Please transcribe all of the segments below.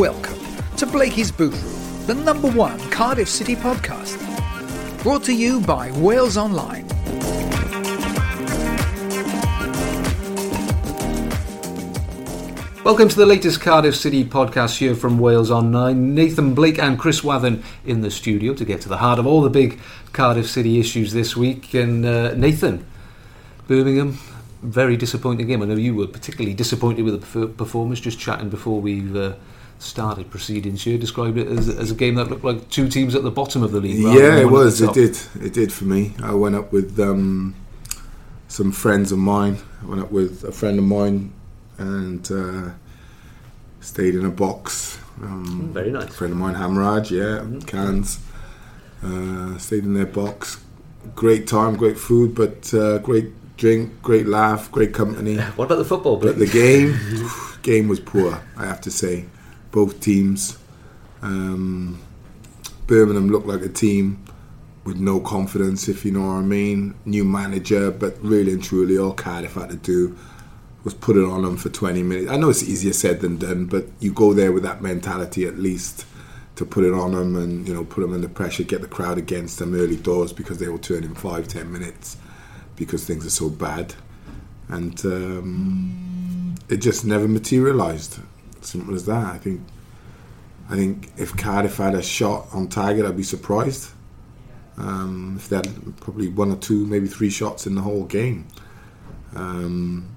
Welcome to Blakey's Boot Room, the number one Cardiff City podcast. Brought to you by Wales Online. Welcome to the latest Cardiff City podcast here from Wales Online. Nathan Blake and Chris Wathen in the studio to get to the heart of all the big Cardiff City issues this week. And uh, Nathan, Birmingham, very disappointing game. I know you were particularly disappointed with the performance. Just chatting before we uh, started proceedings here, described it as, as, a game that looked like two teams at the bottom of the league. Yeah, it was. It did. It did for me. I went up with um, some friends of mine. I went up with a friend of mine and uh, stayed in a box. Um, Very nice. A friend of mine, Hamraj, yeah, mm-hmm. Cans. Uh, stayed in their box. Great time, great food, but uh, great drink, great laugh, great company. What about the football? But the game, game was poor. I have to say, both teams. Um, Birmingham looked like a team with no confidence, if you know what I mean. New manager, but really and truly, all Cardiff had to do was put it on them for 20 minutes. I know it's easier said than done, but you go there with that mentality at least to put it on them and you know put them under pressure, get the crowd against them early doors because they will turn in five, ten minutes because things are so bad, and um, it just never materialised. Simple as that. I think. I think if Cardiff had a shot on target, I'd be surprised. Um, if they had probably one or two, maybe three shots in the whole game. Um,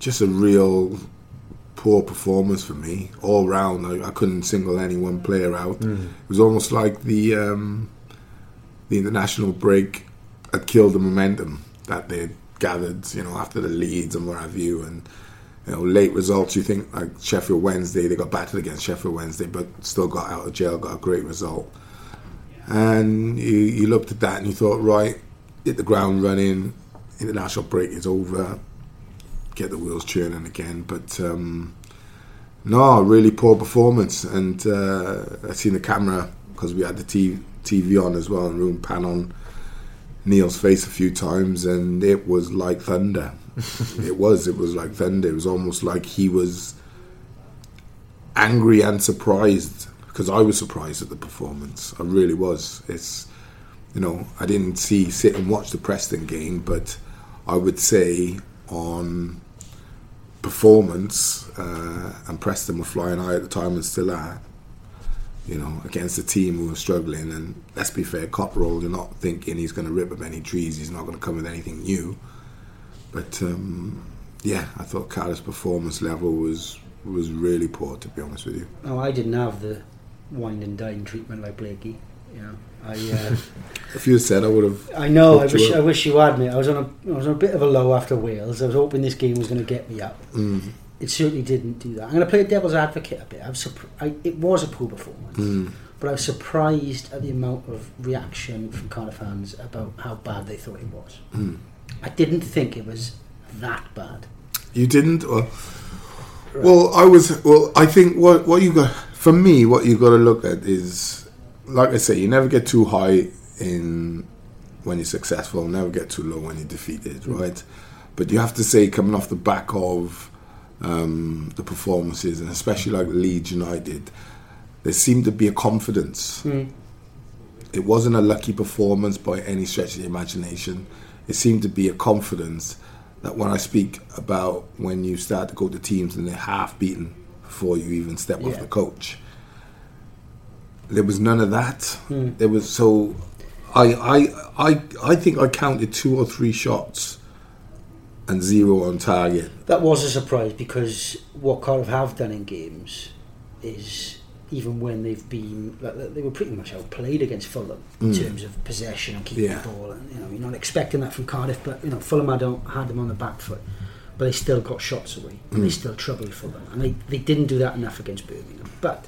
just a real poor performance for me all round. I, I couldn't single any one player out. Mm. It was almost like the um, the international break had killed the momentum that they gathered, you know, after the Leeds and what have you, and you know, late results. You think like Sheffield Wednesday, they got battered against Sheffield Wednesday, but still got out of jail, got a great result. And you, you looked at that and you thought, right, hit the ground running. International break is over get the wheels churning again. But um, no, really poor performance. And uh, I seen the camera because we had the TV, TV on as well, and room pan on Neil's face a few times, and it was like thunder. it was. It was like thunder. It was almost like he was angry and surprised because I was surprised at the performance. I really was. It's you know I didn't see sit and watch the Preston game, but I would say on performance, uh, and Preston were flying high at the time and still are. You know, against a team who were struggling, and let's be fair, Cotterill, you're not thinking he's going to rip up any trees. He's not going to come with anything new. But um, yeah, I thought Cardiff's performance level was was really poor, to be honest with you. Oh, I didn't have the wine and dine treatment like Blakey. You know, I. Uh, if you said, I would have. I know. I wish. I wish you had me. I was on a. I was on a bit of a low after Wales. I was hoping this game was going to get me up. Mm. It certainly didn't do that. I'm going to play devil's advocate a bit. I was surpri- I, it was a poor performance, mm. but I was surprised at the amount of reaction from Cardiff fans about how bad they thought it was. Mm. I didn't think it was that bad. You didn't, or right. well, I was. Well, I think what what you got for me, what you got to look at is like I say, you never get too high in when you're successful, never get too low when you're defeated, mm. right? But you have to say, coming off the back of um, the performances, and especially like Leeds United, there seemed to be a confidence. Mm. It wasn't a lucky performance by any stretch of the imagination. It seemed to be a confidence that when I speak about when you start to go to teams and they're half beaten before you even step yeah. off the coach there was none of that. Mm. There was so I I I I think I counted two or three shots and zero on target. That was a surprise because what Cardiff have done in games is even when they've been, like, they were pretty much outplayed against Fulham in terms of possession and keeping Yeah. the ball. And you know, you're not expecting that from Cardiff, but you know, Fulham had, had them on the back foot, but they still got shots away, and they still troubled Fulham, and they, they didn't do that enough against Birmingham. But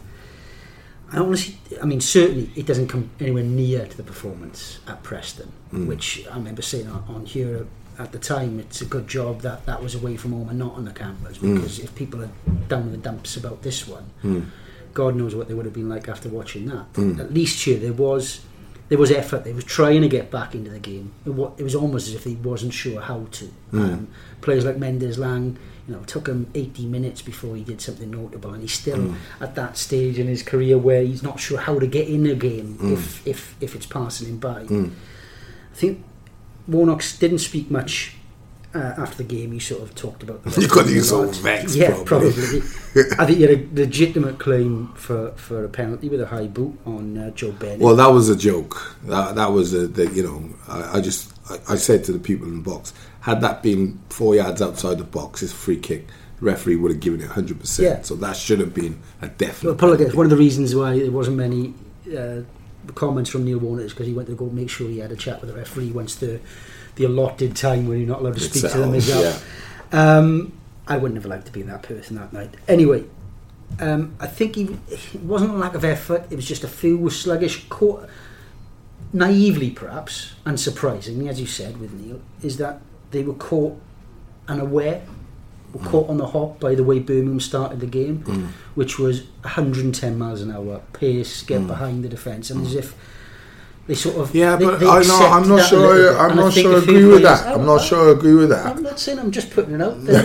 I honestly, I mean, certainly it doesn't come anywhere near to the performance at Preston, mm. which I remember saying on, on here at the time. It's a good job that that was away from home and not on the campus, mm. because if people are down in the dumps about this one, mm. God knows what they would have been like after watching that. At least here there was. There was effort. They were trying to get back into the game. It was, it was almost as if he wasn't sure how to. Hmm. Um, players like Mendez-Laing, you know, it took him 80 minutes before he did something notable, and he's still hmm. at that stage in his career where he's not sure how to get in a game hmm. if, if if it's passing him by. I think Warnock didn't speak much uh, after the game. He sort of talked about. the You got referee you a so lot. vexed, Yeah, probably. probably. I think you had a legitimate claim for, for a penalty with a high boot on uh, Joe Bennett. Well, that was a joke. That, that was a, the, you know, I, I just, I, I said to the people in the box, had that been four yards outside the box, it's a free kick. The referee would have given it 100%. Yeah. So that should have been a Well, definite. penalty. One of the reasons why there wasn't many uh, comments from Neil Warnock is because he went to go make sure he had a chat with the referee once the the allotted time when you're not allowed to speak to them as well. up. Um, I wouldn't have liked to be that person that night. Anyway, um, I think he, it wasn't a lack of effort. It was just a few sluggish, caught, naively perhaps, and surprisingly, as you said with Neil, is that they were caught unaware, were caught on the hop by the way Birmingham started the game, which was 110 miles an hour pace, get behind the defence, and as if they sort of Yeah, they- but they I know I'm not sure. I'm not sure I agree with that. I'm not sure I agree with that. I'm not saying I'm just putting it out there.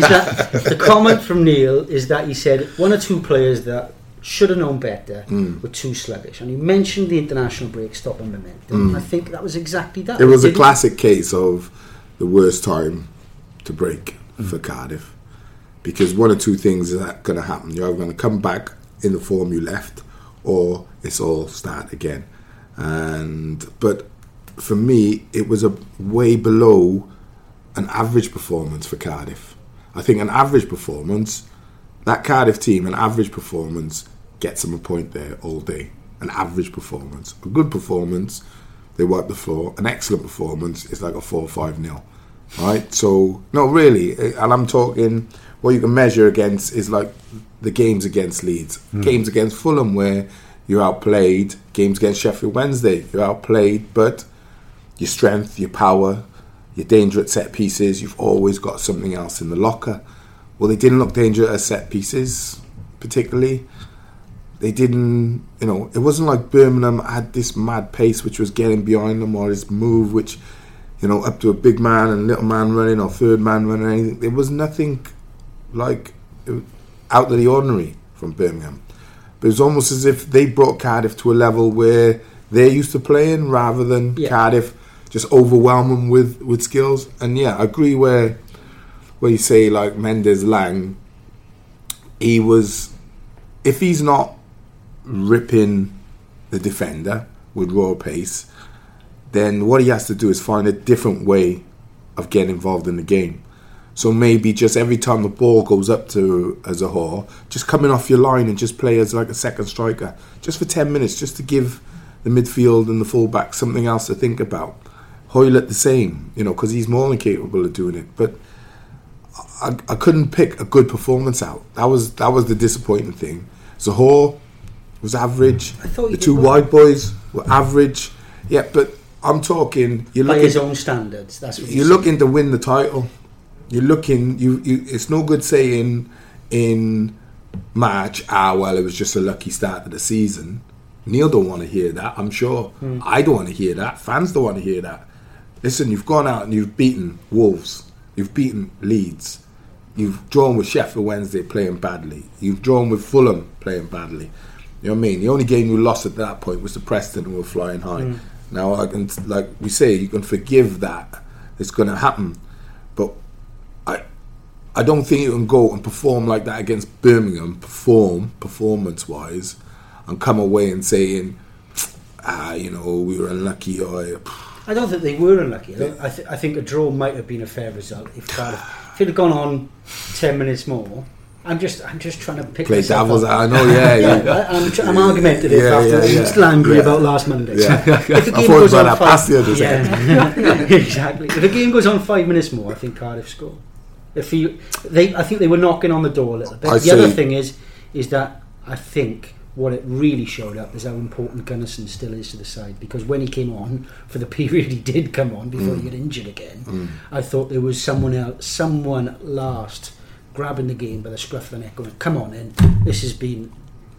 is that the comment from Neil is that he said one or two players that should have known better Hmm. were too sluggish, and he mentioned the international break stopping momentum. I think that was exactly that. Hmm. It was a classic case of the worst time to break for Cardiff. Because one or two things are going to happen. You're either going to come back in the form you left, or it's all start again. And but for me, it was a way below an average performance for Cardiff. I think an average performance, that Cardiff team, an average performance gets them a point there all day. An average performance, a good performance, they wipe the floor. An excellent performance is like a four or five nil, right? So no, really, eh, and I'm talking what you can measure against is like the games against Leeds, games against Fulham where you're outplayed, games against Sheffield Wednesday, you're outplayed, but your strength, your power, your danger at set pieces, you've always got something else in the locker. Well, they didn't look dangerous at set pieces, particularly. They didn't, you know, it wasn't like Birmingham had this mad pace which was getting behind them or this move which, you know, up to a big man and little man running or third man running or anything. There was nothing like out of the ordinary from Birmingham. But it was almost as if they brought Cardiff to a level where they're used to playing rather than Yeah. Cardiff just overwhelm them with, with skills. And yeah, I agree where where you say like Mendez-Laing, he was if he's not ripping the defender with raw pace, then what he has to do is find a different way of getting involved in the game. So maybe just every time the ball goes up to a Zohore, just coming off your line and just play as like a second striker, just for 10 minutes, just to give the midfield and the fullback something else to think about. Hoilett the same, you know, because he's more than capable of doing it. But I, I couldn't pick a good performance out. That was that was the disappointing thing. Zohore was average. I thought the two wide boys were average. Yeah, but I'm talking. You're by looking. his own standards. That's You're looking to win the title. You're looking. You, you. It's no good saying in March, ah, well, it was just a lucky start to the season. Neil don't want to hear that. I'm sure. I don't want to hear that. Fans don't want to hear that. Listen, you've gone out and you've beaten Wolves. You've beaten Leeds. You've drawn with Sheffield Wednesday playing badly. You've drawn with Fulham playing badly. You know what I mean? The only game you lost at that point was to Preston, who were flying high. Now, I can, like we say, you can forgive that. It's going to happen, but I, I don't think you can go and perform like that against Birmingham. Perform performance-wise, and come away and saying, ah, you know, we were unlucky or. I don't think they were unlucky. I, I, th- I think a draw might have been a fair result if Cardiff if it had gone on ten minutes more. I'm just, I'm just trying to pick Play devil's. up. I know. Yeah. Yeah, yeah. I'm, tr- I'm argumentative Yeah, after yeah, I'm yeah. still angry Yeah. about last Monday. Yeah. If the game goes on five- past the other. Yeah, exactly. If the game goes on five minutes more, I think Cardiff score. If you, they, I think they were knocking on the door a little bit. I'd the other thing is, is that I think what it really showed up is how important Gunnarsson still is to the side. Because when he came on, for the period he did come on before he mm. got injured again, mm. I thought there was someone else, someone last grabbing the game by the scruff of the neck, going, "Come on in, this has been."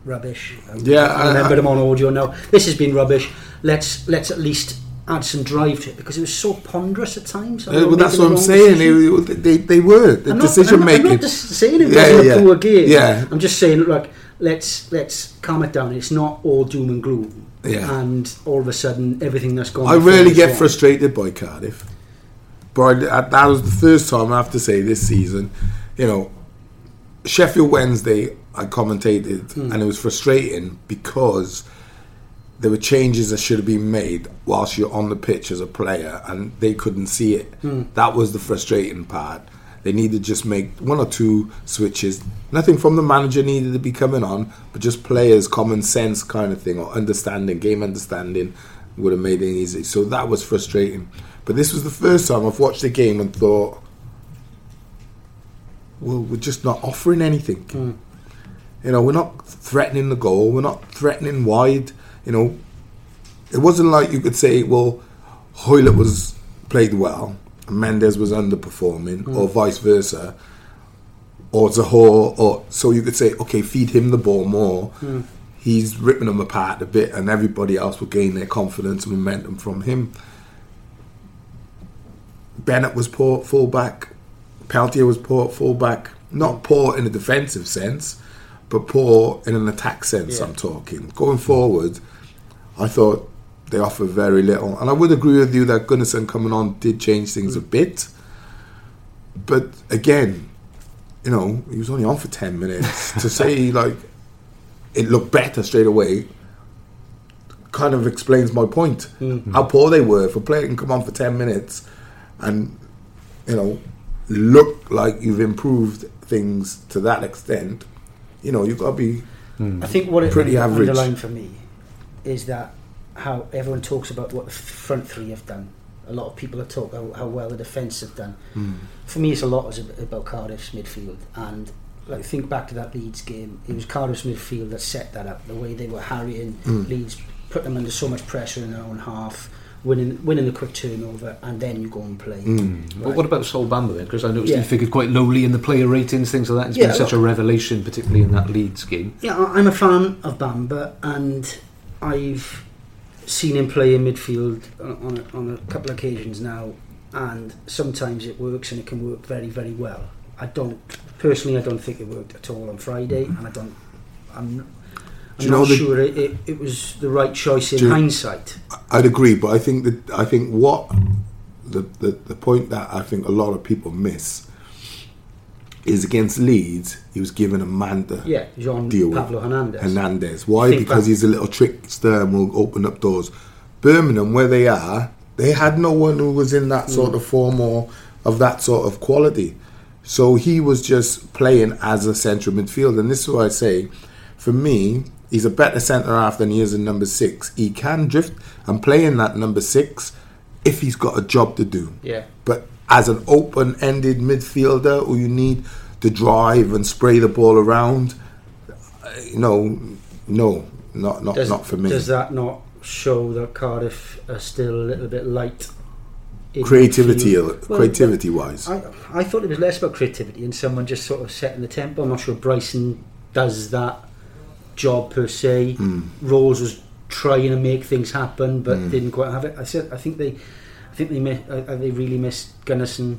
Rubbish. I- Yeah, I I- remember I- them on audio now. This has been rubbish. Let's let's at least add some drive to it because it was so ponderous at times. Uh, well, that's what I'm saying. They, they, they were the I'm not- decision I'm, making. I'm not just saying it Yeah, wasn't yeah, a poor game. yeah. I'm just saying, look, let's let's calm it down. It's not all doom and gloom. Yeah. And all of a sudden, everything that's gone. I really get wrong. frustrated by Cardiff. But I, that was the first time I have to say this season. You know, Sheffield Wednesday, I commentated, Hmm. and it was frustrating because there were changes that should have been made whilst you're on the pitch as a player, and they couldn't see it. Hmm. That was the frustrating part. They needed to just make one or two switches. Nothing from the manager needed to be coming on, but just players' common sense kind of thing or understanding, game understanding would have made it easy. So that was frustrating. But this was the first time I've watched the game and thought, well, we're just not offering anything. You know, we're not threatening the goal. We're not threatening wide. You know, it wasn't like you could say, well, Hoilett was played well, and Mendez was underperforming, hmm. or vice versa, or Zohore, or so you could say, okay, feed him the ball more. Hmm. He's ripping them apart a bit, and everybody else will gain their confidence and momentum from him. Bennett was poor at fullback. Peltier was poor at fullback. Not poor in a defensive sense, but poor in an attack sense. Yeah. I'm talking going forward. I thought they offer very little, and I would agree with you that Gunnarsson coming on did change things a bit. But again, you know, he was only on for ten minutes. to say like it looked better straight away kind of explains my point. Mm-hmm. How poor they were. for a player can come on for ten minutes and you know look like you've improved things to that extent, you know, you've got to be I think what it Pretty average. underlined for me is that how everyone talks about what the front three have done. A lot of people are talk how, how well the defence have done. Hmm. For me, it's a lot about Cardiff's midfield, and like think back to that Leeds game. It was Cardiff's midfield that set that up. The way they were harrying hmm. Leeds, put them under so much pressure in their own half, winning winning the quick turnover, and then you go and play. Hmm. But what about Sol Bamba then? Because I noticed Yeah. he figured quite lowly in the player ratings, things like that. He's Yeah, been such a revelation, particularly in that Leeds game. Yeah, I'm a fan of Bamba, and I've seen him play in midfield on on a, on a couple of occasions now, and sometimes it works and it can work very, very well. I don't personally, I don't think it worked at all on Friday, mm-hmm. and I don't. I'm, I'm know not the- sure it, it, it was the right choice in hindsight. I'd agree, but I think that I think what the, the the point that I think a lot of people miss is against Leeds. He was given a man to Yeah, Jean deal with Pablo Hernandez. Hernandez. Why? Think Because he's a little trickster and will open up doors. Birmingham, where they are, they had no one who was in that hmm. sort of form or of that sort of quality. So he was just playing as a central midfielder. And this is why I say, for me, he's a better centre half than he is in number six. He can drift and play in that number six if he's got a job to do. Yeah. But as an open-ended midfielder who you need to drive and spray the ball around, uh, no, no, not not Does, not for me. Does that not show that Cardiff are still a little bit light? Creativity, well, creativity wise. I, I thought it was less about creativity and someone just sort of setting the tempo. I'm not sure Bryson does that job per se. Hmm. Ralls was trying to make things happen, but didn't quite have it. I said I think they, I think they mi- uh, they really missed Gunnarsson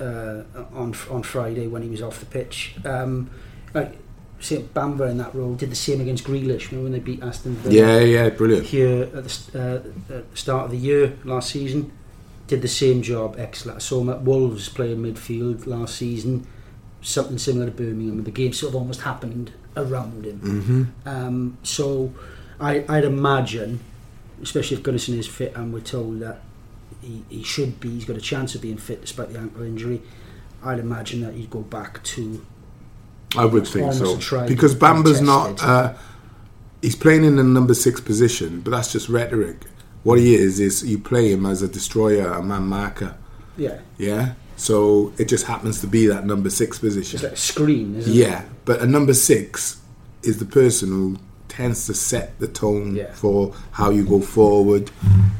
uh, on on Friday when he was off the pitch. Um, like, say Bamba in that role did the same against Grealish. Remember when they beat Aston Villa? yeah, yeah, brilliant. here at the, uh, at the start of the year last season. Did the same job, excellent. I saw him at Wolves playing midfield last season, something similar to Birmingham. The game sort of almost happened around him. hmm Um, so I, I'd imagine, especially if Gunnarsson is fit and we're told that he, he should be, he's got a chance of being fit despite the ankle injury, I'd imagine that he'd go back to I would think so because Bamba's not. Uh, he's playing in the number six position, but that's just rhetoric. What he is is you play him as a destroyer, a man marker. Yeah, Yeah. So it just happens to be that number six position. it's like a screen, isn't it? Yeah, but a number six is the person who tends to set the tone Yeah. for how you go forward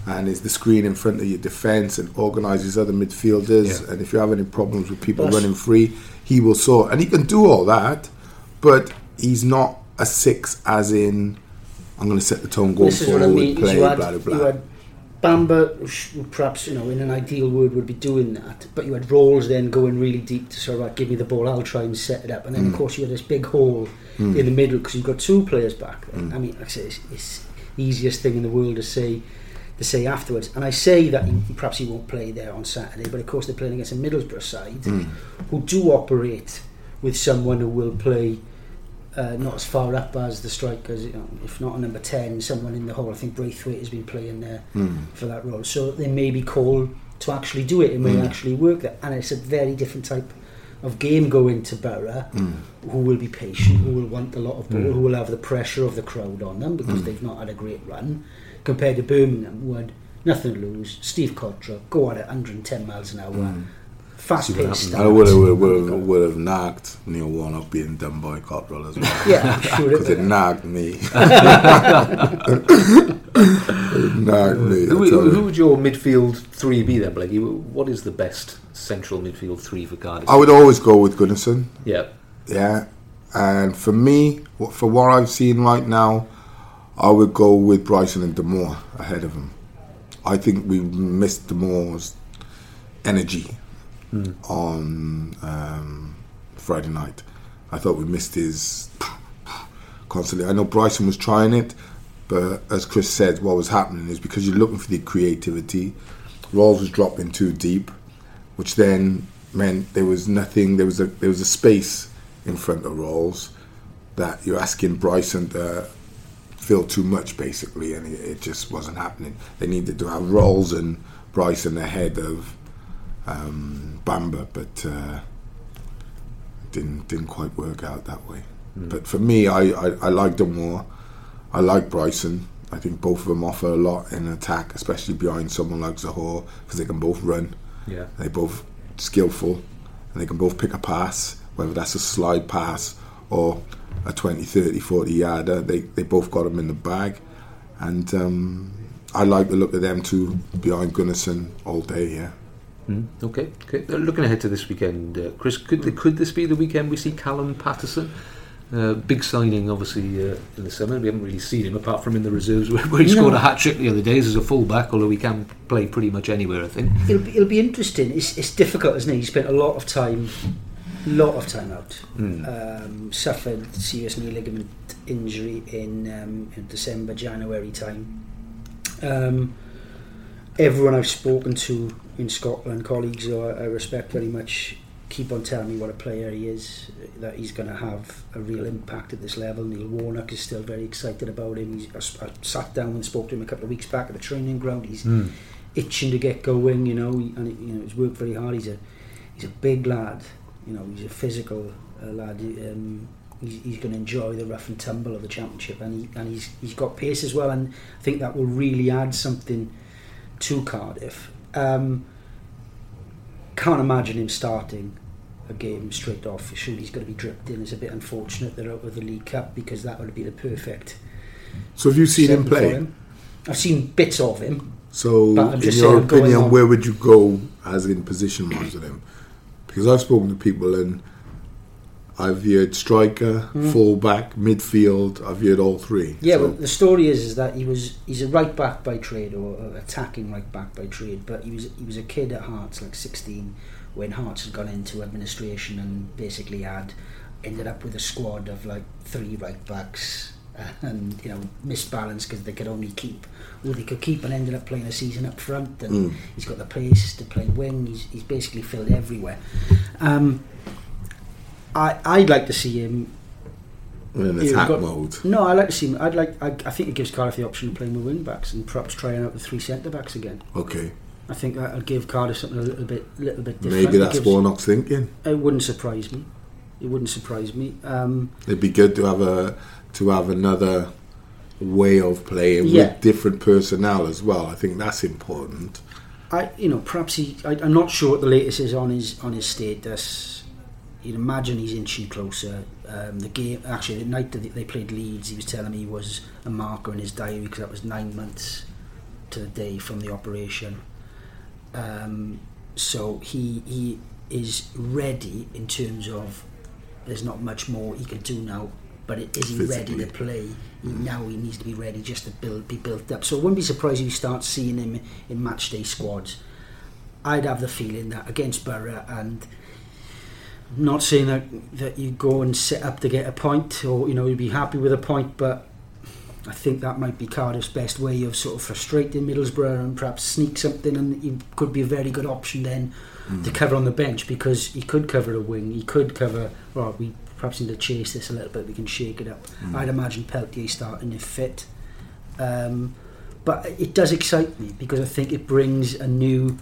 and is the screen in front of your defence and organises other midfielders. Yeah. And if you have any problems with people That's- running free, he will sort. And he can do all that, but he's not a six as in, I'm going to set the tone going This is forward, I mean. play, you had, blah, blah, you blah. had Bamba, perhaps you know, in an ideal world, would be doing that. But you had Ralls then going really deep to sort of like, give me the ball, I'll try and set it up. And then Mm. of course you had this big hole in the middle because you've got two players back. Mm. I mean, like I say, it's, it's the easiest thing in the world to say to say afterwards. And I say that he, perhaps he won't play there on Saturday, but of course they're playing against a Middlesbrough side Mm. who do operate with someone who will play uh, not as far up as the strikers, you know, if not a number 10, someone in the hole. I think Braithwaite has been playing there Mm. for that role. So they may be called to actually do it. It may Mm. actually work there. And it's a very different type of game going to Borough, Mm. who will be patient, who will want a lot of ball, Mm. who will have the pressure of the crowd on them because they've not had a great run, compared to Birmingham, who had nothing to lose. Steve Cotterill, go at it 110 miles an hour. Fast See what paced. I would have, would have, would have knocked Neil Warnock being done by Cotterill as well. Yeah, I'm sure Because it it nagged me. it nagged me. I Who, tell who you. would your midfield three be then, Blakey? What is the best central midfield three for Cardiff? I would always go with Gunnarsson. yeah. Yeah. And for me, for what I've seen right now, I would go with Bryson and Damour ahead of him. I think we missed Damour's energy on um, Friday night. I thought we missed his constantly. I know Bryson was trying it, but as Chris said, what was happening is because you're looking for the creativity, Ralls was dropping too deep, which then meant there was nothing. There was a there was a space in front of Ralls that you're asking Bryson to fill too much, basically, and it, it just wasn't happening. They needed to have Ralls and Bryson ahead of um, Bamba, but uh, didn't didn't quite work out that way. But for me, I, I, I like them more. I like Bryson. I think both of them offer a lot in attack, especially behind someone like Zohore, because they can both run. Yeah. They're both skillful, and they can both pick a pass, whether that's a slide pass or a 20, 30, 40 yarder. They, they both got them in the bag. And um, I like the look of them two behind Gunnarsson all day, yeah. Mm, okay. okay. Uh, Looking ahead to this weekend, uh, Chris, could th- could this be the weekend we see Callum Paterson? Uh, big signing, obviously, uh, in the summer. We haven't really seen him apart from in the reserves, where, he No. scored a hat trick the other days as a fullback. Although he can play pretty much anywhere, I think. It'll be, it'll be interesting. It's, it's difficult, isn't it? He spent a lot of time, lot of time out. Mm. Um, suffered serious knee ligament injury in, um, in December, January time. Um, everyone I've spoken to in Scotland, colleagues who I, I respect very much, keep on telling me what a player he is, that he's going to have a real impact at this level. Neil Warnock is still very excited about him. He's, I sat down and spoke to him a couple of weeks back at the training ground. He's Mm. itching to get going, you know, and you know he's worked very hard. He's a he's a big lad, you know, he's a physical uh, lad. Um, he's, he's going to enjoy the rough and tumble of the championship, and he, and he's he's got pace as well, and I think that will really add something to Cardiff. Um, can't imagine him starting a game straight off. Surely he's going to be dripped in. It's a bit unfortunate they're out of the League Cup because that would be the perfect. So have you seen him play? him. I've seen bits of him. So, in your opinion, where would you go as in position wise with him? Because I've spoken to people and I've viewed striker, fullback, midfield. I've viewed all three. Yeah, So- well, the story is, is that he was he's a right back by trade or uh, attacking right back by trade, but he was he was a kid at Hearts, like 16, when Hearts had gone into administration and basically had ended up with a squad of like three right backs and you know misbalanced because they could only keep who they could keep and ended up playing a season up front and Mm. he's got the pace to play wing. He's he's basically filled everywhere. Um, I I'd like to see him in an attack got- mode. no, I like to see him. I'd like. I, I think it gives Cardiff the option of playing with wing backs and perhaps trying out the three centre backs again. Okay, I think that'll give Cardiff something a little bit, little bit different. maybe that's gives- Warnock's thinking. It wouldn't surprise me. It wouldn't surprise me. Um, It'd be good to have a to have another way of playing Yeah. with different personnel as well. I think that's important. I, you know, perhaps he. I, I'm not sure what the latest is on his on his status. You'd imagine he's inching closer. Um, the game, actually, the night that they played Leeds, he was telling me he was a marker in his diary because that was nine months to the day from the operation. Um, so he he is ready in terms of there's not much more he can do now. But it, is he ready to play? Now he needs to be ready just to build be built up. So I wouldn't be surprised if you start seeing him in match day squads. I'd have the feeling that against Borough and not saying that that you go and set up to get a point or you know you'd be happy with a point, but I think that might be Cardiff's best way of sort of frustrating Middlesbrough and perhaps sneak something, and he could be a very good option then to cover on the bench because he could cover a wing, he could cover. Well, we perhaps need to chase this a little bit. We can shake it up. I'd imagine Peltier starting if fit, um, but it does excite me because I think it brings a new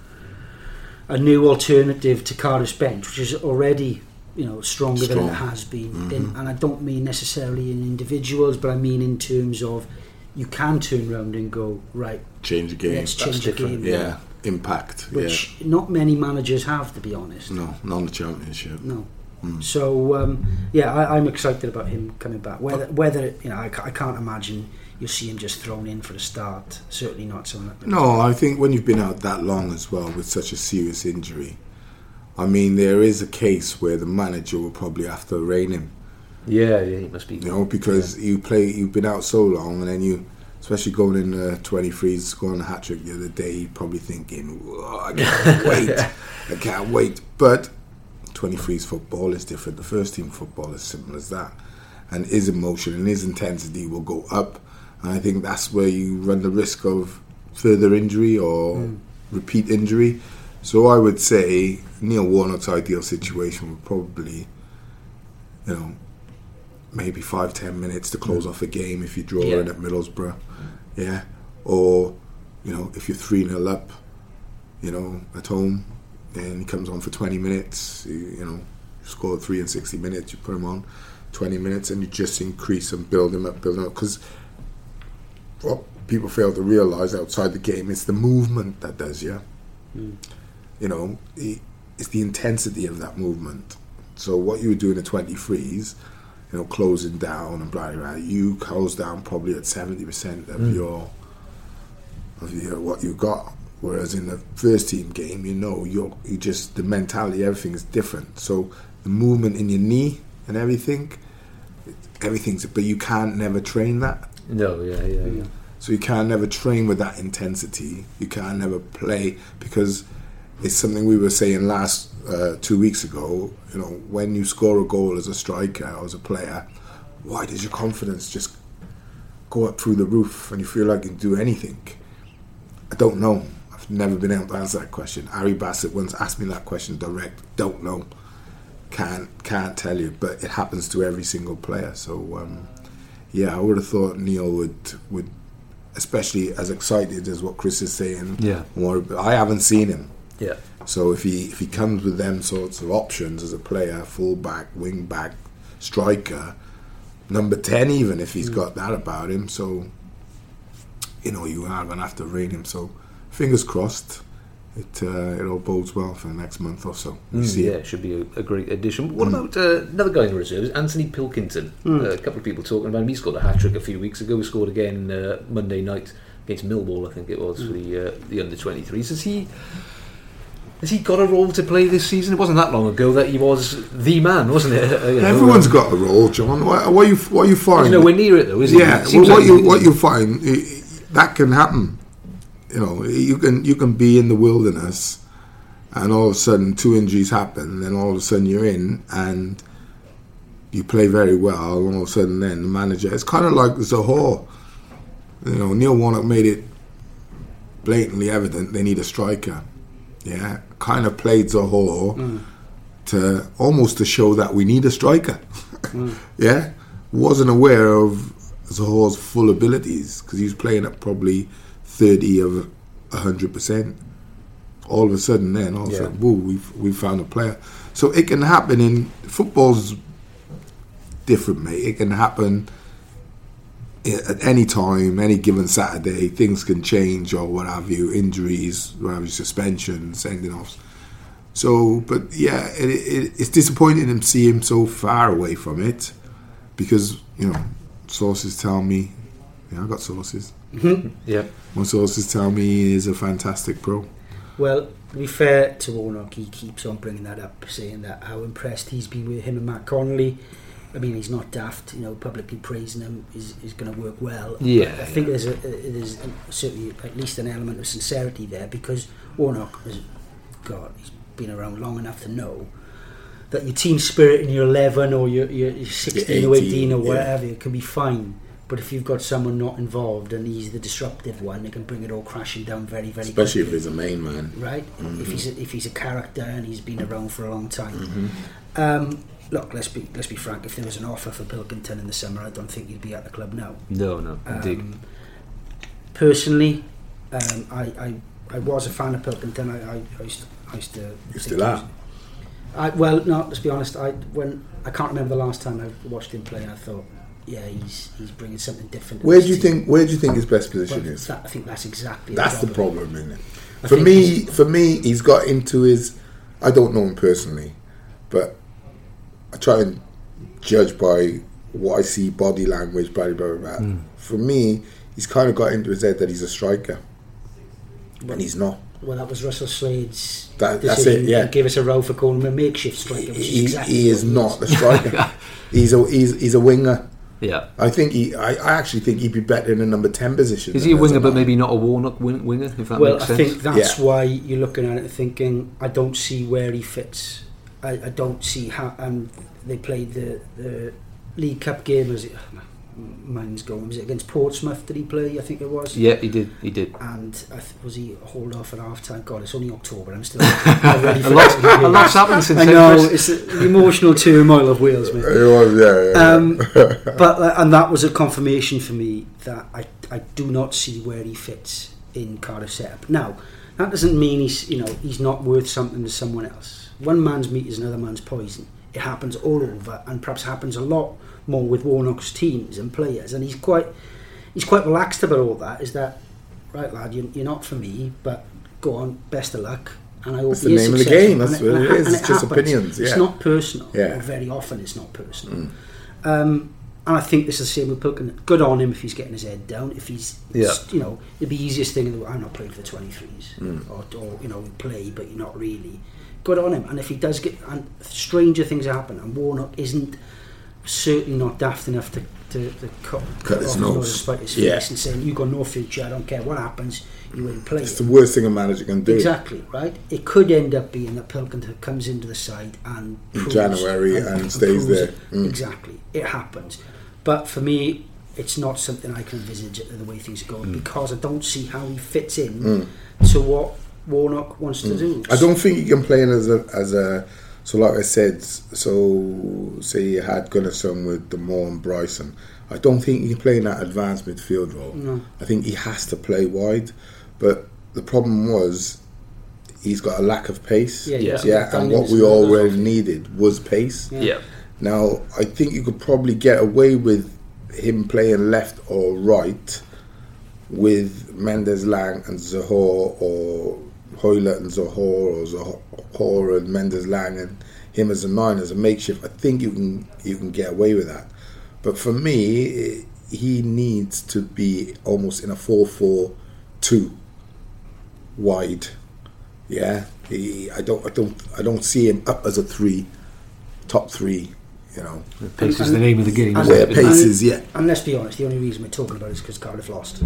a new alternative to Cardiff's bench, which is already you know stronger than it has been. In, and I don't mean necessarily in individuals, but I mean in terms of you can turn around and go right. Change the game. Let's change the different, game. yeah, impact. which not many managers have, to be honest. no, not the championship. No. So um, yeah, I, I'm excited about him coming back. Whether whether you know, I, I can't imagine you'll see him just thrown in for the start. Certainly not something. Like No, I think when you've been out that long as well with such a serious injury, I mean, there is a case where the manager will probably have to rein him. Yeah, yeah, he must be. You know, because you play, you've been out so long, and then you, especially going in the 23s, scoring a hat trick the other day, you're probably thinking, "Whoa, I can't wait, I can't wait. But 23s football is different. The first team football is simple as that, and his emotion and his intensity will go up, and I think that's where you run the risk of further injury or hmm. repeat injury. So I would say Neil Warnock's ideal situation would probably, you know, maybe five ten minutes to hmm. close off a game if you draw Yeah. in at Middlesbrough, yeah, or you know if you're three 0 up, you know at home, and he comes on for twenty minutes, you, you know, score three in sixty minutes, you put him on twenty minutes, and you just increase and build him up, build him up, because what people fail to realise outside the game is the movement that does you. Hmm. You know, it's the intensity of that movement. So what you would do in the 23s, you know, closing down and blah blah blah, you close down probably at 70% of hmm. your of your what you got. Whereas in the first team game, you know, you're you just the mentality, everything is different. So the movement in your knee and everything, everything's but you can't never train that. No, yeah, yeah, yeah. So you can't never train with that intensity. You can't never play because it's something we were saying last uh, two weeks ago. You know, when you score a goal as a striker or as a player, why does your confidence just go up through the roof and you feel like you can do anything? I don't know. I've never been able to answer that question. Harry Bassett once asked me that question direct. Don't know. Can't can't tell you. But it happens to every single player. So um, yeah, I would have thought Neil would would, especially as excited as what Chris is saying. Yeah. More, I haven't seen him. Yeah. So if he if he comes with them sorts of options as a player, full back, wing back, striker, number ten, even if he's mm. got that about him, so you know you are gonna have to rein him. So fingers crossed, it uh, it all bodes well for the next month or so. We see yeah, it. it should be a, a great addition. What about uh, another guy in the reserves, Anthony Pilkington? Uh, a couple of people talking about him. He scored a hat trick a few weeks ago. He scored again uh, Monday night against Millwall, I think it was, for the uh, the under 23s. Has he? Has he got a role to play this season? It wasn't that long ago that he was the man, wasn't it? You know, Everyone's um, got a role, John. What, what you what you find? He's nowhere near it though, is he? Yeah, well, what like you what you find i- i- that can happen. You know, you can you can be in the wilderness, and all of a sudden two injuries happen, and then all of a sudden you're in and you play very well, and all of a sudden then the manager. It's kind of like Zohore. You know, Neil Warnock made it blatantly evident they need a striker. Yeah, kind of played Zohore mm. to almost to show that we need a striker. Mm. yeah, wasn't aware of Zohore's full abilities because he was playing at probably thirty of hundred percent all of a sudden, then all of a sudden, woo, we've we found a player. So it can happen in football's different, mate. It can happen eh, at any time, any given Saturday. Things can change or what have you, injuries, what have you, suspensions, sending offs. So, but yeah, it, it, it's disappointing to see him so far away from it because you know sources tell me. Yeah, I got sources. Mm-hmm. Yeah. My sources tell me he's a fantastic pro. Well, to be fair to Warnock, he keeps on bringing that up, saying that how impressed he's been with him and Matt Connolly. I mean, he's not daft, you know, publicly praising him is, is going to work well. Yeah, I think there's a, there's certainly at least an element of sincerity there because Warnock has, God, he's been around long enough to know that your team spirit in your 11 or your, your, your 16 or 18 or whatever it can be fine. But if you've got someone not involved and he's the disruptive one, it can bring it all crashing down very, very Especially if he's a main man. right? If he's a, if he's a character and he's been around for a long time. Mm-hmm. Um, look, let's be let's be frank. If there was an offer for Pilkington in the summer, I don't think he'd be at the club now. No, no, indeed. Um, personally, um, I, I I was a fan of Pilkington. I I, I, used, to, I used to. You think still are? I, well, no. Let's be honest. I when I can't remember the last time I watched him play. I thought, yeah, he's he's bringing something different. Where do you team. think? Where do you think his best position Well, is? that, I think that's exactly That's the the problem, isn't it? I For me, for me, he's got into his. I don't know him personally, but I try and judge by what I see, body language, blah blah blah. blah. Hmm. For me, he's kind of got into his head that he's a striker, and he's not. Well, that was Russell Slade's That- that's it, yeah. He gave us a row for calling him a makeshift striker. Which is He, exactly he what is not a striker. he's a he's, he's a winger. Yeah. I think he. I, I actually think he'd be better in a number ten position. Is than he a winger, but maybe not a Warnock win- winger? If that Well, makes I sense. think that's Yeah. why you're looking at it thinking, I don't see where he fits. I, I don't see how. And they played the, the League Cup game. as. it? Mine's going. Was it against Portsmouth? Did he play? I think it was. Yeah, he did. He did. And I th- was he hauled off at half time? God, it's only October. I'm still I'm ready for A lot, next a lot's happened since I know it's the emotional turmoil of Wales, mate. It was, yeah, yeah, Um, but uh, and that was a confirmation for me that I, I do not see where he fits in Cardiff setup. Now, that doesn't mean he's you know he's not worth something to someone else. One man's meat is another man's poison. It happens all over, and perhaps happens a lot more with Warnock's teams and players. And he's quite he's quite relaxed about all that. Is that right, lad? You're, you're not for me, but go on, best of luck. And I hope That's the name of the game, that's what it ha- is, and it's just happens. opinions, It's not personal. Yeah. Very often, it's not personal. Um, and I think this is the same with Pilkington. Good on him if he's getting his head down. If he's, Yeah. you know, it'd be the easiest thing in the world. I'm not playing for the 23s. Mm. Or, or, you know, you play, but you're not really. Good on him. And if he does get. And stranger things happen, and Warnock isn't certainly not daft enough to, to, to cut, Cut his off nose and his Yeah. face and saying, You've got no future, I don't care what happens, you ain't playing. It's the worst thing a manager can do. Exactly, right? It could end up being that Pilkington comes into the side and In January and stays there. Mm. Exactly, it happens. But for me, it's not something I can envisage the way things are Mm. going because I don't see how he fits in to what Warnock wants to do. Mm. I don't think he can play in as a as a. So like I said, so say you had Gunnarsson with Damour and Bryson. I don't think you can play in that advanced midfield role. No. I think he has to play wide, but the problem was he's got a lack of pace. Yeah, Yeah. yeah, and what we his- already needed was pace. Yeah. Yeah. Now, I think you could probably get away with him playing left or right with Mendez-Laing and Zohore or Hoilett and Zohore or Zohore and Mendez-Laing and him as a nine as a makeshift. I think you can you can get away with that. But for me, he needs to be almost in a 4-4-2 wide. Yeah, he, I don't I don't I don't see him up as a three, top three. You know, Pace is the name of the game. And- isn't where it? pace is yeah. And let's be honest, the only reason we're talking about it is because Cardiff lost.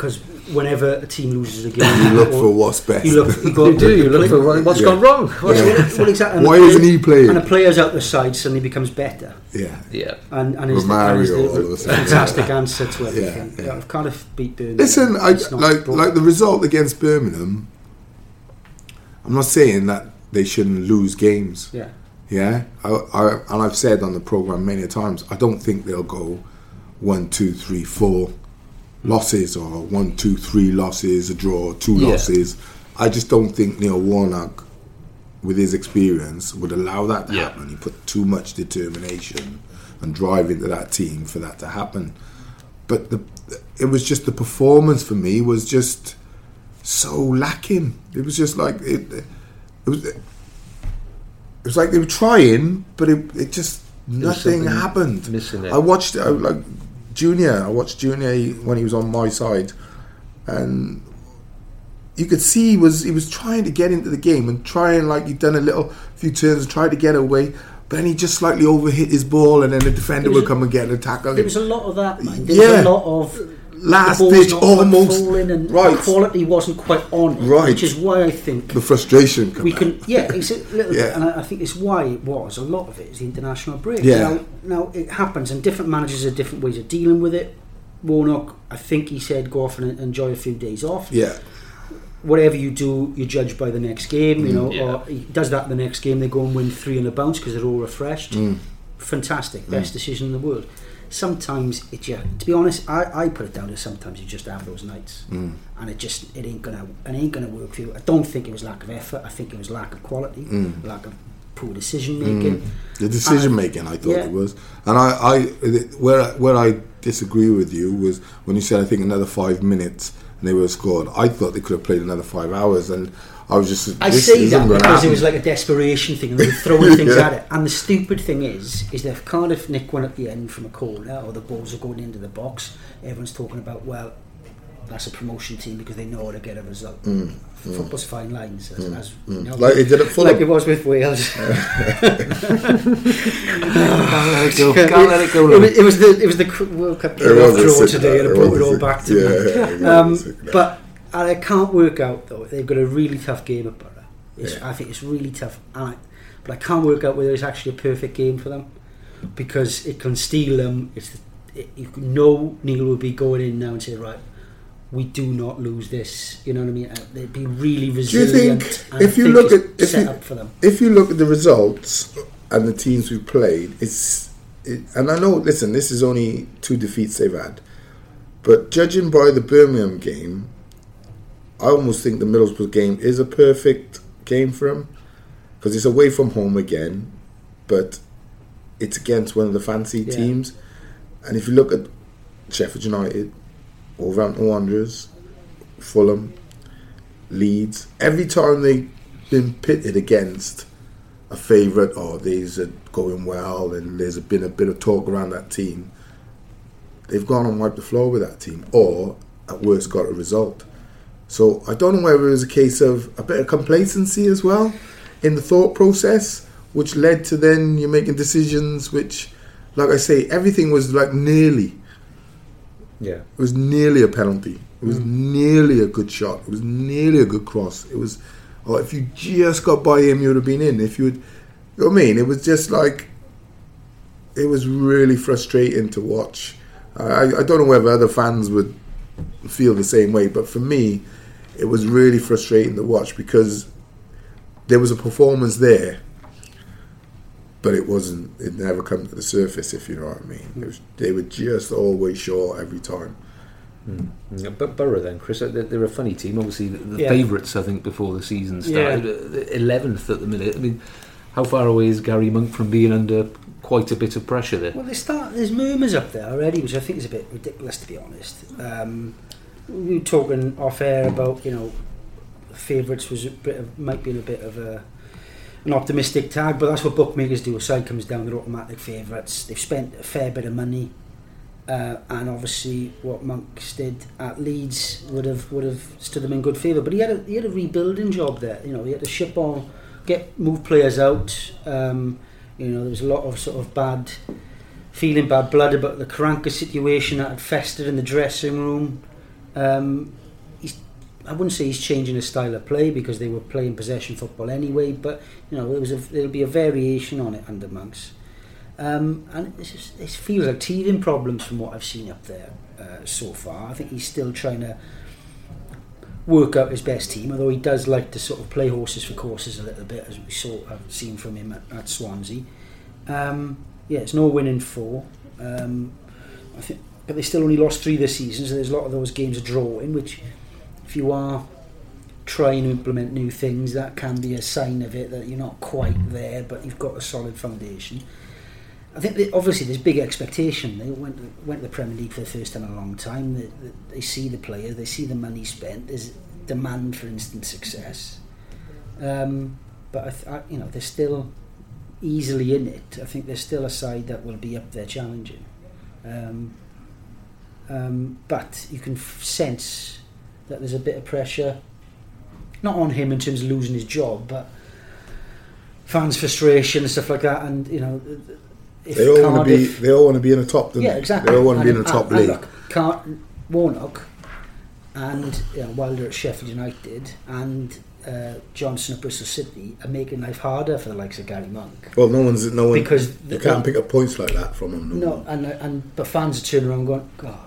Because whenever a team loses a game, You look for what's best. You look. You, go, You do. You look for what- what's Yeah. gone wrong. What's Yeah. well, exactly. and Why isn't he playing? And a player's out the side suddenly becomes better. Yeah. Yeah. And, and is the, and is the a sudden. fantastic answer to everything. Yeah, Yeah, yeah. If Cardiff beat Birmingham, Listen, I, it's not like brought- like the result against Birmingham. I'm not saying that they shouldn't lose games. yeah, Yeah, I, I, and I've said on the program many times. I don't think they'll go one, two, three, four losses or one, two, three losses, a draw, two Yeah. losses. I just don't think Neil Warnock, with his experience, would allow that to Yeah. happen. He put too much determination and drive into that team for that to happen. But the, it was just the performance for me was just so lacking. It was just like it. It was. It was like they were trying, but it, it just nothing happened. missing there. I watched it I, like Junior. I watched Junior when he was on my side, and you could see he was he was trying to get into the game and trying like he'd done a little few turns and tried to get away, but then he just slightly overhit his ball, and then the defender was would come and get an tackle. There was a lot of that, man. There Yeah. was a lot of Last the ball's ditch, almost and right. the quality wasn't quite on it, Right. which is why I think the frustration. come we out. can. Yeah, it's a little Yeah. bit, and I, I think it's why it was a lot of it is the international break. Yeah. Now, now it happens, and different managers have different ways of dealing with it. Warnock, I think he said, go off and enjoy a few days off. Yeah, Whatever you do, you judge by the next game. You know, Yeah. or he does that the next game. They go and win three in a bounce because they're all refreshed. Mm. Fantastic, best decision in the world. Sometimes it just, to be honest, I, I put it down to sometimes you just have those nights, Mm. and it just it ain't gonna it ain't gonna work for you. I don't think it was lack of effort. I think it was lack of quality, Mm. lack of poor decision making. the decision making. I thought yeah. it was, and I, I where I- where I disagree with you was when you said I think another five minutes and they would have scored. I thought they could have played another five hours, and I was just. I this say that because it was like a desperation thing, and they were throwing things Yeah. at it. And the stupid thing is, is that if Cardiff nick one at the end from a corner, or the balls are going into the box, everyone's talking about well, that's a promotion team because they know how to get a result. Football's fine lines, as, as you know, Mm, Like it did at Fulham. like it was with Wales. Can't let it go. Can't let it go. It was, it was the it was the World Cup It draw today, and it it brought it all back to yeah, me. Um, but I can't work out though. They've got a really tough game at Borough. Yeah. I think it's really tough, I, but I can't work out whether it's actually a perfect game for them because it can steal them. It's it, you know Neil will be going in now and say right. We do not lose this. You know what I mean? Uh, They'd be really Do you resilient. think and if you think look at if set you, up for them, if you look at the results and the teams we've played, it's it, and I know. Listen, this is only two defeats they've had, but judging by the Birmingham game, I almost think the Middlesbrough game is a perfect game for them because it's away from home again, but it's against one of the fancy Yeah. teams. And if you look at Sheffield United, Wolverhampton Wanderers, Fulham, Leeds, every time they've been pitted against a favourite or these are going well and there's been a bit of talk around that team, they've gone and wiped the floor with that team or at worst got a result. So I don't know whether it was a case of a bit of complacency as well in the thought process, which led to then you're making decisions which, like I say, everything was like nearly. Yeah. It was nearly a penalty. It was mm. nearly a good shot. It was nearly a good cross. It was, oh, if you just got by him, you would have been in. If you would, you know what I mean? It was just like, it was really frustrating to watch. I, I don't know whether other fans would feel the same way, but for me, it was really frustrating to watch because there was a performance there, but it wasn't. It never come to the surface, if you know what I mean. It was, they were just always short every time. Yeah, but Borough then, Chris, they're, they're a funny team. Obviously, the, the Yeah. favourites, I think, before the season Yeah. started. Eleventh at the minute. I mean, how far away is Garry Monk from being under quite a bit of pressure there? Well, they start, there's murmurs up there already, which I think is a bit ridiculous, to be honest. Um, we were talking off air about, you know, favourites was a bit of, might be in a bit of a, an optimistic tag, but that's what bookmakers do. A side comes down, they're automatic favourites. They've spent a fair bit of money, uh, and obviously what Monks did at Leeds would have would have stood them in good favour. But he had a he had a rebuilding job there. You know, he had to ship on, get move players out. Um, you know, there was a lot of sort of bad feeling bad blood about the Karanka situation that had festered in the dressing room. Um, I wouldn't say he's changing his style of play because they were playing possession football anyway, but you know there was a, there'll be a variation on it under Monks. Um, and it's just, it feels like teething problems from what I've seen up there uh, so far. I think he's still trying to work out his best team, although he does like to sort of play horses for courses a little bit, as we saw have seen from him at, at Swansea. Um, yeah, it's no winning four. Um, I think, but they still only lost three this season, so there's a lot of those games are drawing. Which, if you are trying to implement new things, that can be a sign of it that you're not quite there, but you've got a solid foundation. I think that obviously there's big expectation. They went went to the Premier League for the first time in a long time. They, they see the players, they see the money spent. There's demand for instant success. Um, but I th- I, you know they're still easily in it. I think there's still a side that will be up there challenging. Um, um, but you can f- sense that there's a bit of pressure, not on him in terms of losing his job, but fans' frustration and stuff like that. And you know, They all want to be they all want to be in the top. Don't yeah, they? exactly. They all want to be in the top and- and league. Look, Car- Warnock and you know, Wilder at Sheffield United and uh, Johnson at Bristol City are making life harder for the likes of Garry Monk. Well, no one's no one Because you the- can't pick up points like that from them. No, and and but fans are turning around going, God,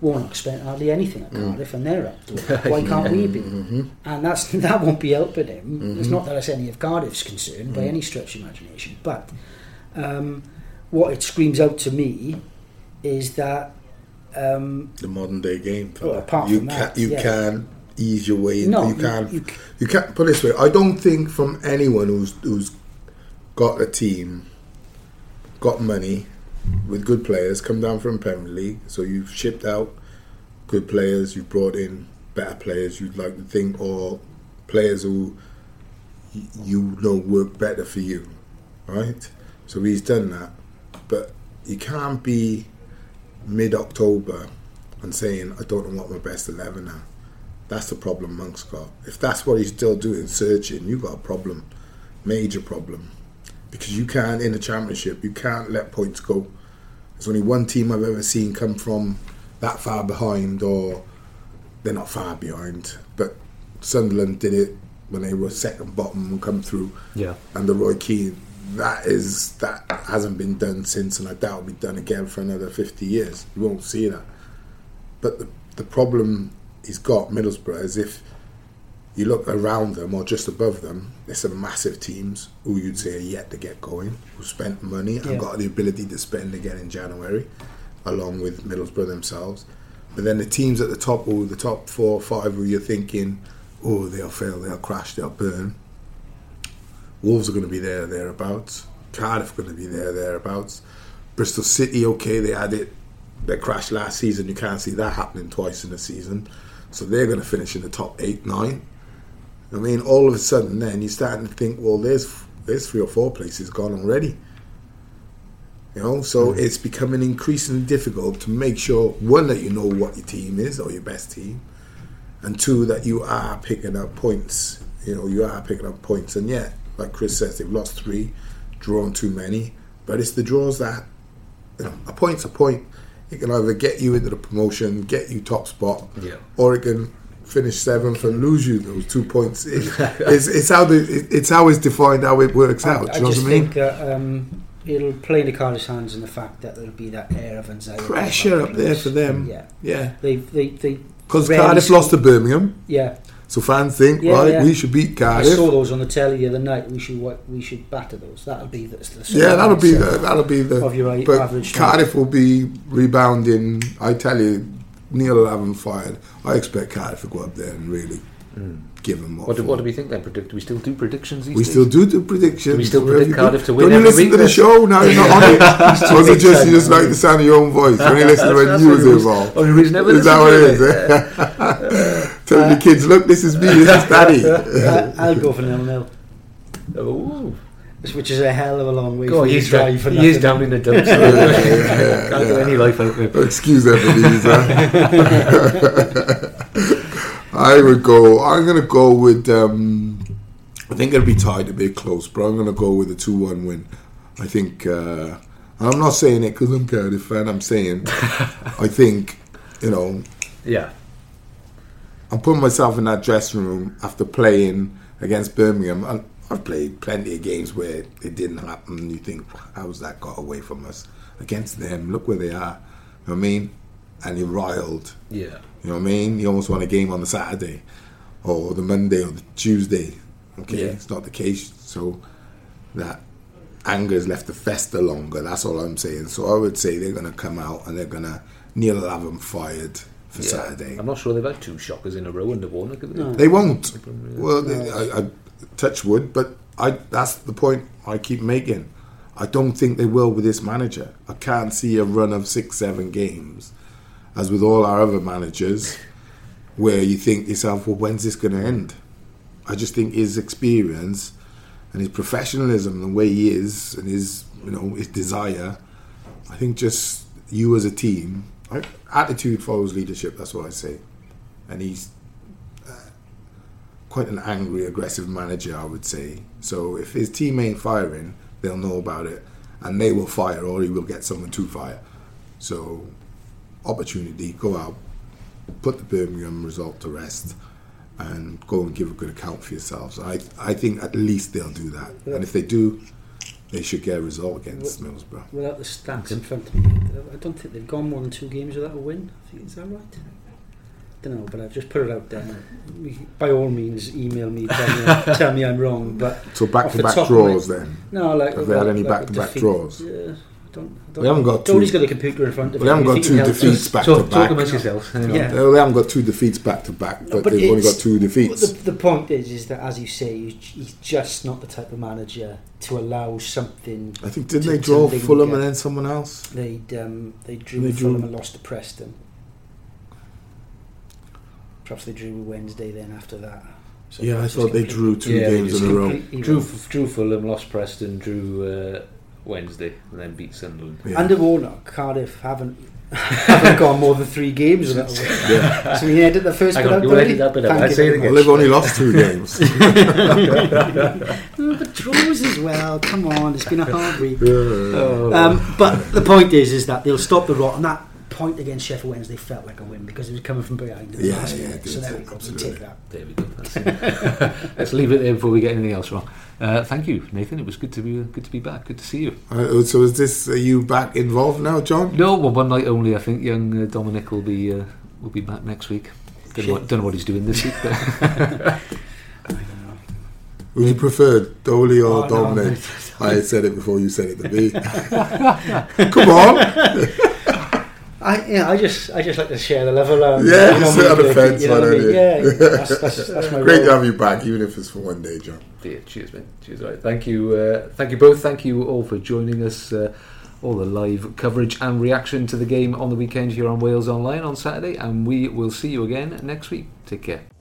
Warnock spent hardly anything at Cardiff, and they're up to it. Why can't we be? And that's that won't be helping him. It's not that it's any of Cardiff's concern by any stretch of imagination, but um, what it screams out to me is that um, the modern day game. Well, apart you from can that, you yeah. can ease your way. in. No, you you can. You, you can't put it this way. I don't think from anyone who's who's got a team, got money, with good players, come down from Premier League. So you've shipped out good players. You've brought in better players. You'd like to think, or players who you know work better for you, right? So he's done that, but you can't be mid October and saying, I don't know what my best 11 are. That's the problem Monk's got. If that's what he's still doing, searching, you've got a problem. Major problem. Because you can't, in the championship, you can't let points go. There's only one team I've ever seen come from that far behind, or they're not far behind, but Sunderland did it when they were second bottom and come through Yeah. and the Roy Keane. That is that hasn't been done since, and I doubt it'll be done again for another fifty years. You won't see that. But the the problem he's got Middlesbrough is if you look around them or just above them, there's some massive teams who you'd say are yet to get going, who spent money and got the ability to spend again in January, along with Middlesbrough themselves. But then the teams at the top, who the top four or five, who you're thinking, oh, they'll fail, they'll crash, they'll burn. Wolves are going to be there, thereabouts. Cardiff are going to be there, thereabouts. Bristol City, okay, they had it, they crashed last season. You can't see that happening twice in a season. So they're going to finish in the top eight, nine. I mean, all of a sudden, then you're starting to think, well, there's there's three or four places gone already. You know, so hmm. it's becoming increasingly difficult to make sure one that you know what your team is or your best team, and two that you are picking up points. You know, you are picking up points, and yet, like Chris says, they've lost three, drawn too many. But it's the draws that you know, a point's a point. It can either get you into the promotion, get you top spot, Yeah. or it can finish seventh and lose you those two points. It, it's, it's how the, it- it's how it's defined how it works out. I, do you know just what I mean? think that um, it'll play into Cardiff's hands in the fact that there'll be that air of anxiety. Pressure up there for them. Yeah, Yeah. they they they Because Cardiff lost to Birmingham, Yeah, so fans think, Yeah, right, yeah. we should beat Cardiff. I saw those on the telly the other night. We should we should batter those. That'll be the, the Yeah, that'll be the, that'll be the. of your but average. Cardiff will be rebounding. I tell you, Neil will have them fired. I expect Cardiff to go up there and really give them what. What do, what do we think then? Predict? Do we still do predictions these We days? still do the predictions. Do we still for predict Cardiff to win When you listen week to the then? show, now you're not on it. or is it just you just like the sound of your own voice when you listen to when you the was only involved? reason- only reason ever Is that what it is? eh? Telling the kids, look, this is me, this is daddy. I, I'll go for nil nil, Oh, which is a hell of a long way God, from he's, the drive. down, for he is nothing. down in the dumps. yeah, Can't get any life out of it. Excuse everybody. huh? I would go. I'm going to go with. Um, I think it'll be tied a bit close, but I'm going to go with a two-one win. I think. Uh, I'm not saying it because I'm Cardiff fan. I'm saying I think you know Yeah. I'm putting myself in that dressing room after playing against Birmingham. And I've played plenty of games where it didn't happen. And you think, how's that got away from us against them? Look where they are. You know what I mean? And you're riled. Yeah. You know what I mean? You almost won a game on the Saturday or the Monday or the Tuesday. Okay, Yeah. it's not the case. So that anger is left to fester longer. That's all I'm saying. So I would say they're going to come out and they're going to. Neil will have them fired. for Yeah. Saturday. I'm not sure they've had two shockers in a row under Warnock. have they? No. They won't. Well, they, I, I touch wood, but I that's the point I keep making. I don't think they will with this manager. I can't see a run of six, seven games, as with all our other managers, where you think to yourself, well, when's this going to end? I just think his experience and his professionalism, the way he is, and his you know his desire. I think just you as a team, attitude follows leadership. That's what I say, and he's quite an angry, aggressive manager, I would say. So if his team ain't firing, they'll know about it, and they will fire, or he will get someone to fire. So, opportunity, go out, put the Birmingham result to rest, and go and give a good account for yourselves. I I think at least they'll do that, and if they do, they should get a result against Middlesbrough. Without the stats in front of me, I don't think they've gone more than two games without a win. I think, is that right? Don't know, but I've just put it out there. By all means, email me, tell me, tell me I'm wrong. But So back to back my- draws then. no, like Have they had any back-to-back draws? Yeah, I don't. I don't We haven't got two- Tony's got a computer in front of We him. haven't got two defeats back Talk, to talk back. amongst yourselves. Hang on. Yeah. They haven't got two defeats back to back, but, they've only got two defeats. The, the point is, is that as you say, he's- just not the type of manager to allow something. I think didn't to- they draw. Fulham and then someone else? They'd um, they drew They drew- Fulham and lost to Preston. Perhaps they drew with Wednesday then after that. So Yeah, I thought they drew two Yeah, games was in a row. Drew, wrong. drew Fulham, lost Preston, drew uh, Wednesday, and then beat Sunderland. Yeah. Under Warnock, Cardiff haven't haven't gone more than three games without a win. Yeah. So we edit the first Hang bit on, out. you Bernie? edit that bit out. Thank I'd you say it again. Well, they've only lost two games. Oh, but draws as well. Come on, it's been a hard week. Oh. Um, but the point is, is that they'll stop the rot. And that point against Sheffield Wednesday felt like a win because it was coming from behind. In the Yeah, yeah, minute. So there we go. We absolutely. take that. There we go. That's. Let's leave it there before we get anything else wrong. Uh, thank you, Nathan. It was good to be good to be back. Good to see you. Uh, so is this are you back involved now, John? No, well, one night only. I think young uh, Dominic will be uh, will be back next week. Don't know, what, don't know what he's doing this week. But Would you prefer Dolly or Oh, no, Dominic? no. I said it before you said it to me. Come on. I yeah, I just I just like to share the love Um, Yeah, you know, sit on the fence, you know why I don't mean? you? Yeah, that's, that's, that's my Great role. to have you back, even if it's for one day, John. yeah, cheers, man. Cheers. All right. Thank you. Uh, thank you both. Thank you all for joining us. Uh, all the live coverage and reaction to the game on the weekend here on Wales Online on Saturday, and we will see you again next week. Take care.